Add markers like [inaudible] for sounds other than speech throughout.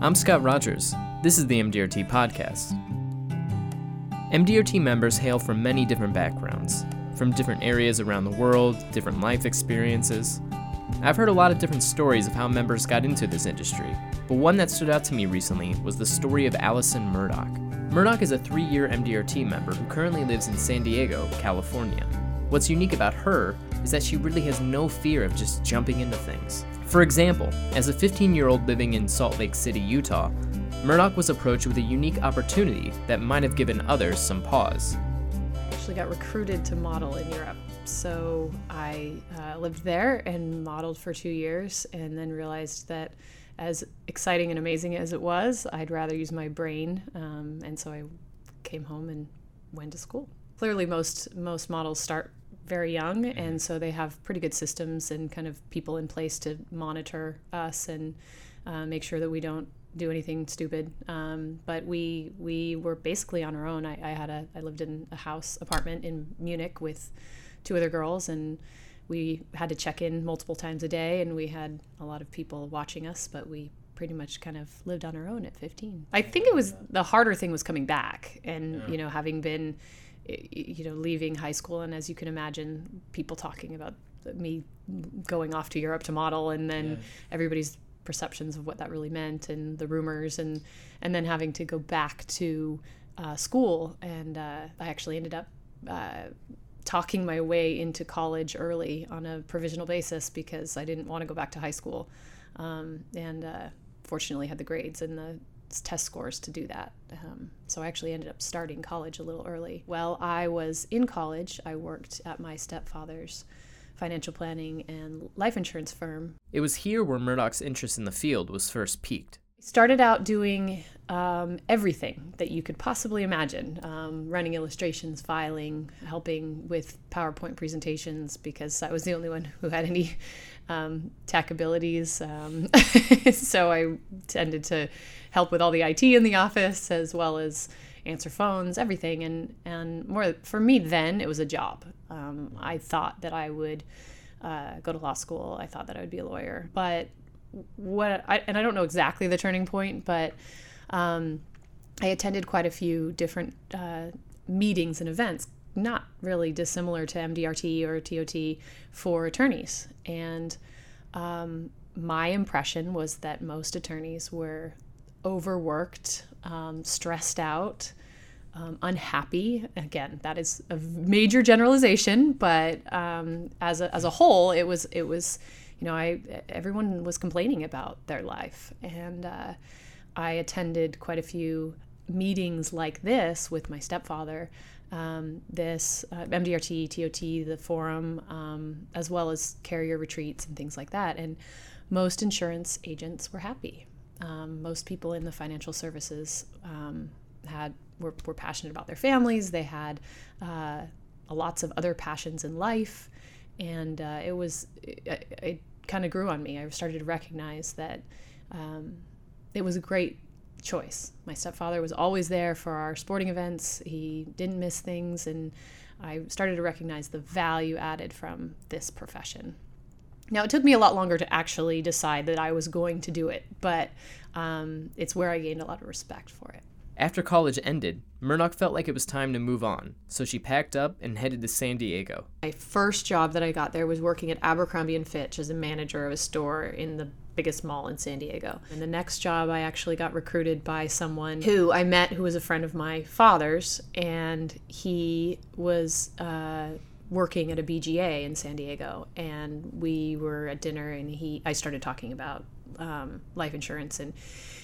I'm Scott Rogers. This is the MDRT podcast. MDRT members hail from many different backgrounds, from different areas around the world, different life experiences. I've heard a lot of different stories of how members got into this industry, but one that stood out to me recently was the story of Allison Murdoch. Murdoch is a three year MDRT member who currently lives in San Diego, California. What's unique about her is that she really has no fear of just jumping into things. For example, as a 15 year old living in Salt Lake City, Utah, Murdoch was approached with a unique opportunity that might have given others some pause. I actually got recruited to model in Europe. So I uh, lived there and modeled for two years and then realized that as exciting and amazing as it was, I'd rather use my brain. Um, and so I came home and went to school. Clearly, most most models start very young, and so they have pretty good systems and kind of people in place to monitor us and uh, make sure that we don't do anything stupid. Um, but we we were basically on our own. I, I had a I lived in a house apartment in Munich with two other girls, and we had to check in multiple times a day, and we had a lot of people watching us, but we pretty much kind of lived on our own at 15. I think it was the harder thing was coming back, and yeah. you know having been you know, leaving high school, and as you can imagine, people talking about me going off to Europe to model, and then yeah. everybody's perceptions of what that really meant, and the rumors, and and then having to go back to uh, school, and uh, I actually ended up. Uh, talking my way into college early on a provisional basis because I didn't want to go back to high school, um, and uh, fortunately had the grades and the test scores to do that. Um, so I actually ended up starting college a little early. While I was in college, I worked at my stepfather's financial planning and life insurance firm. It was here where Murdoch's interest in the field was first piqued. Started out doing um, everything that you could possibly imagine um, running illustrations, filing, helping with PowerPoint presentations because I was the only one who had any um, tech abilities. Um, [laughs] so I tended to help with all the IT in the office as well as answer phones, everything. And, and more for me then, it was a job. Um, I thought that I would uh, go to law school, I thought that I would be a lawyer. But what, I, and I don't know exactly the turning point, but um, I attended quite a few different uh, meetings and events not really dissimilar to MDRT or TOT for attorneys. And um, my impression was that most attorneys were overworked, um, stressed out, um, unhappy. Again, that is a major generalization, but um, as a, as a whole, it was it was you know I everyone was complaining about their life, and uh, I attended quite a few meetings like this with my stepfather um, this uh, MDRT, TOT, the forum, um, as well as carrier retreats and things like that. And most insurance agents were happy. Um, most people in the financial services um, had were, were, passionate about their families. They had uh, lots of other passions in life, and uh, it was it, kind of grew on me. I started to recognize that um, it was a great choice. My stepfather was always there for our sporting events. He didn't miss things, and I started to recognize the value added from this profession. Now, it took me a lot longer to actually decide that I was going to do it, but um, it's where I gained a lot of respect for it. After college ended, Murdoch felt like it was time to move on, so she packed up and headed to San Diego. My first job that I got there was working at Abercrombie and Fitch as a manager of a store in the biggest mall in San Diego. And the next job, I actually got recruited by someone who I met who was a friend of my father's, and he was uh, working at a BGA in San Diego. And we were at dinner, and he I started talking about um, life insurance, and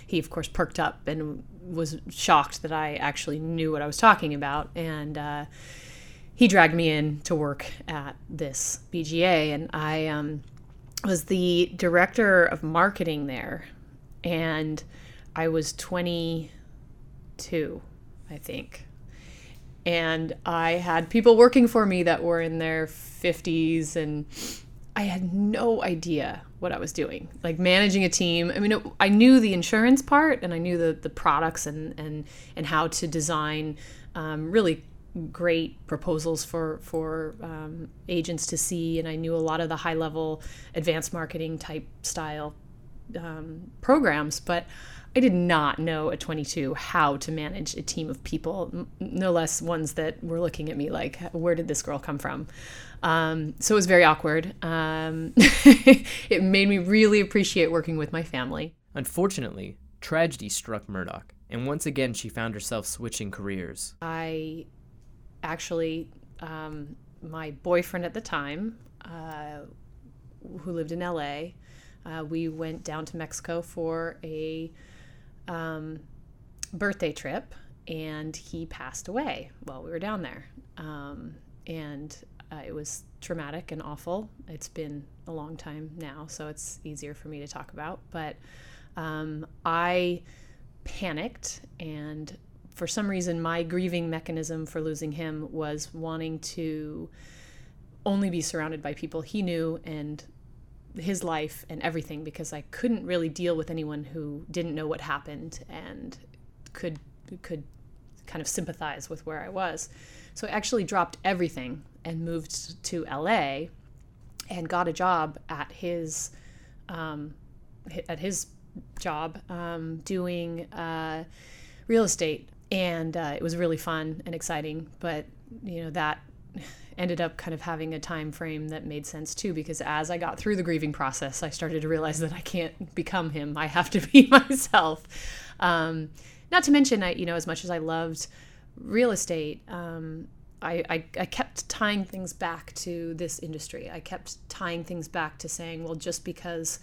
he of course perked up and was shocked that I actually knew what I was talking about, and. Uh, he dragged me in to work at this BGA, and I um, was the director of marketing there, and I was 22, I think. And I had people working for me that were in their 50s, and I had no idea what I was doing. Like managing a team. I mean, it, I knew the insurance part, and I knew the the products and and and how to design um, really great proposals for for um, agents to see, and I knew a lot of the high level advanced marketing type style um, programs, but I did not know at 22 how to manage a team of people, no less ones that were looking at me like, where did this girl come from? Um, so it was very awkward. Um, [laughs] it made me really appreciate working with my family. Unfortunately, tragedy struck Murdoch, and once again she found herself switching careers. I actually, um, my boyfriend at the time, uh, who lived in LA, uh, we went down to Mexico for a um, birthday trip, and he passed away while we were down there. Um, and uh, it was traumatic and awful. It's been a long time now, so it's easier for me to talk about. But um, I panicked, and for some reason, my grieving mechanism for losing him was wanting to only be surrounded by people he knew and his life and everything because I couldn't really deal with anyone who didn't know what happened and could could kind of sympathize with where I was. So I actually dropped everything and moved to LA and got a job at his um, at his job um, doing uh, real estate and uh, it was really fun and exciting but you know that ended up kind of having a time frame that made sense too because as i got through the grieving process i started to realize that i can't become him. I have to [laughs] be myself. Um, not to mention i you know as much as i loved real estate um, I, I, I kept tying things back to this industry. I kept tying things back to saying well just because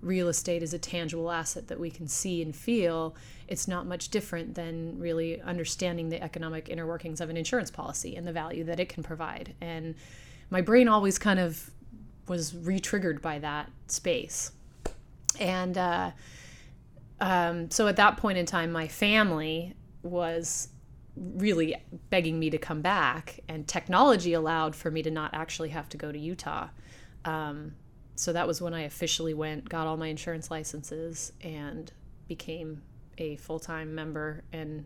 real estate is a tangible asset that we can see and feel, it's not much different than really understanding the economic inner workings of an insurance policy and the value that it can provide. And my brain always kind of was re-triggered by that space. And uh, um, so at that point in time, my family was really begging me to come back, and technology allowed for me to not actually have to go to Utah. Um, so that was when I officially went, got all my insurance licenses, and became a full time member and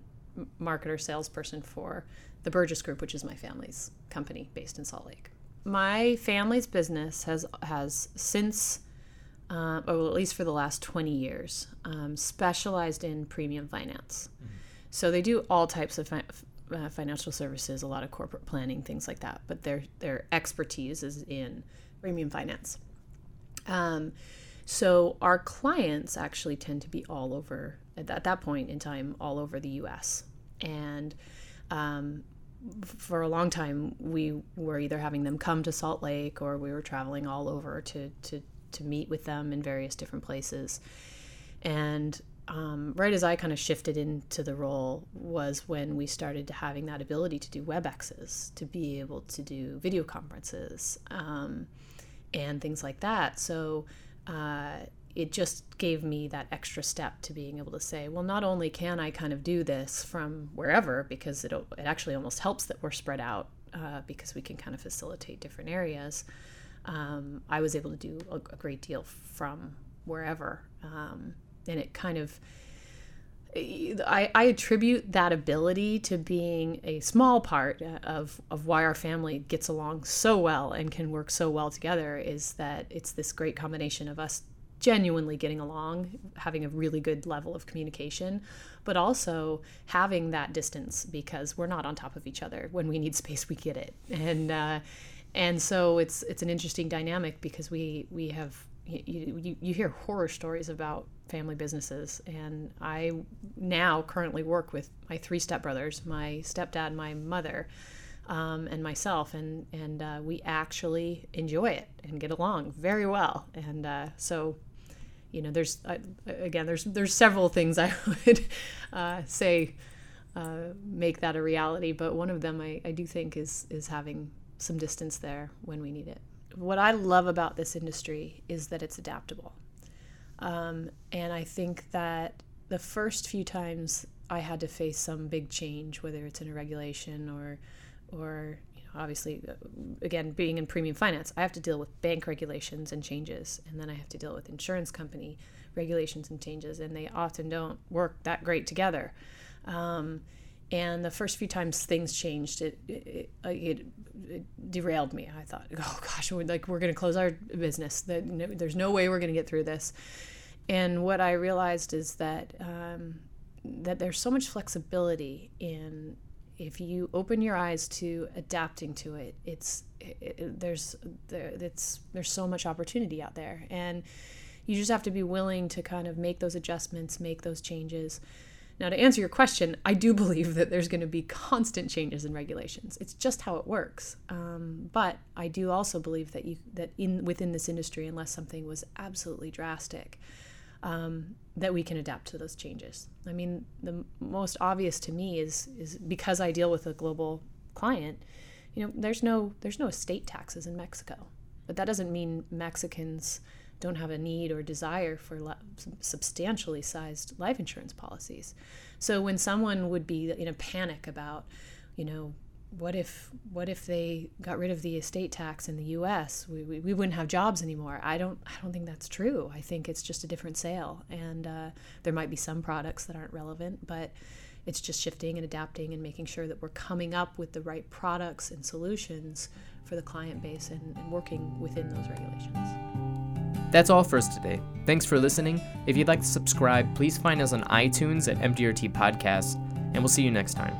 marketer salesperson for the Burgess Group, which is my family's company based in Salt Lake. My family's business has has since, uh, or at least for the last twenty years, um, specialized in premium finance. Mm-hmm. So they do all types of fi- uh, financial services, a lot of corporate planning, things like that. But their their expertise is in premium finance. Um, so our clients actually tend to be all over at that, at that point in time, all over the U.S. And um, for a long time, we were either having them come to Salt Lake or we were traveling all over to to to meet with them in various different places. And um, right as I kind of shifted into the role was when we started having that ability to do WebExes, to be able to do video conferences. Um, and things like that. So uh, it just gave me that extra step to being able to say, well, not only can I kind of do this from wherever, because it, it actually almost helps that we're spread out uh, because we can kind of facilitate different areas. Um, I was able to do a, a, great deal from wherever. Um, and it kind of I, I attribute that ability to being a small part of, of why our family gets along so well and can work so well together is that it's this great combination of us genuinely getting along, having a really good level of communication, but also having that distance because we're not on top of each other. When we need space, we get it, and uh, and so it's it's an interesting dynamic because we we have you, you, you hear horror stories about family businesses and i now currently work with my three stepbrothers my stepdad my mother um, and myself and and uh, we actually enjoy it and get along very well. And uh, so you know there's uh, again there's there's several things i [laughs] would uh, say uh, make that a reality but one of them I, I do think is is having some distance there when we need it what I love about this industry is that it's adaptable. Um, and I think that the first few times I had to face some big change, whether it's in a regulation or, or you know, obviously, uh, again, being in premium finance, I have to deal with bank regulations and changes, and then I have to deal with insurance company regulations and changes, and they often don't work that great together. Um, and the first few times things changed it it, it, it derailed me i thought oh gosh we're like we're going to close our business there's no way we're going to get through this And what I realized is that um, that there's so much flexibility in if you open your eyes to adapting to it. It's it, there's there, it's there's so much opportunity out there, and you just have to be willing to kind of make those adjustments, make those changes. Now, to answer your question, I do [laughs] believe that there's going to be constant changes in regulations. It's just how it works. Um, but I do also believe that you that in within this industry, unless something was absolutely drastic, um, that we can adapt to those changes. I mean, the most obvious to me is is because I deal with a global client. You know, there's no there's no estate taxes in Mexico, but that doesn't mean Mexicans don't have a need or desire for substantially sized life insurance policies. So when someone would be in a panic about, you know, what if what if they got rid of the estate tax in the U.S. We, we, we, wouldn't have jobs anymore. I don't I don't think that's true. I think it's just a different sale, and uh, there might be some products that aren't relevant, but it's just shifting and adapting and making sure that we're coming up with the right products and solutions for the client base and, and working within those regulations. That's all for us today. Thanks for listening. If you'd like to subscribe, please find us on iTunes at MDRT Podcast, and we'll see you next time.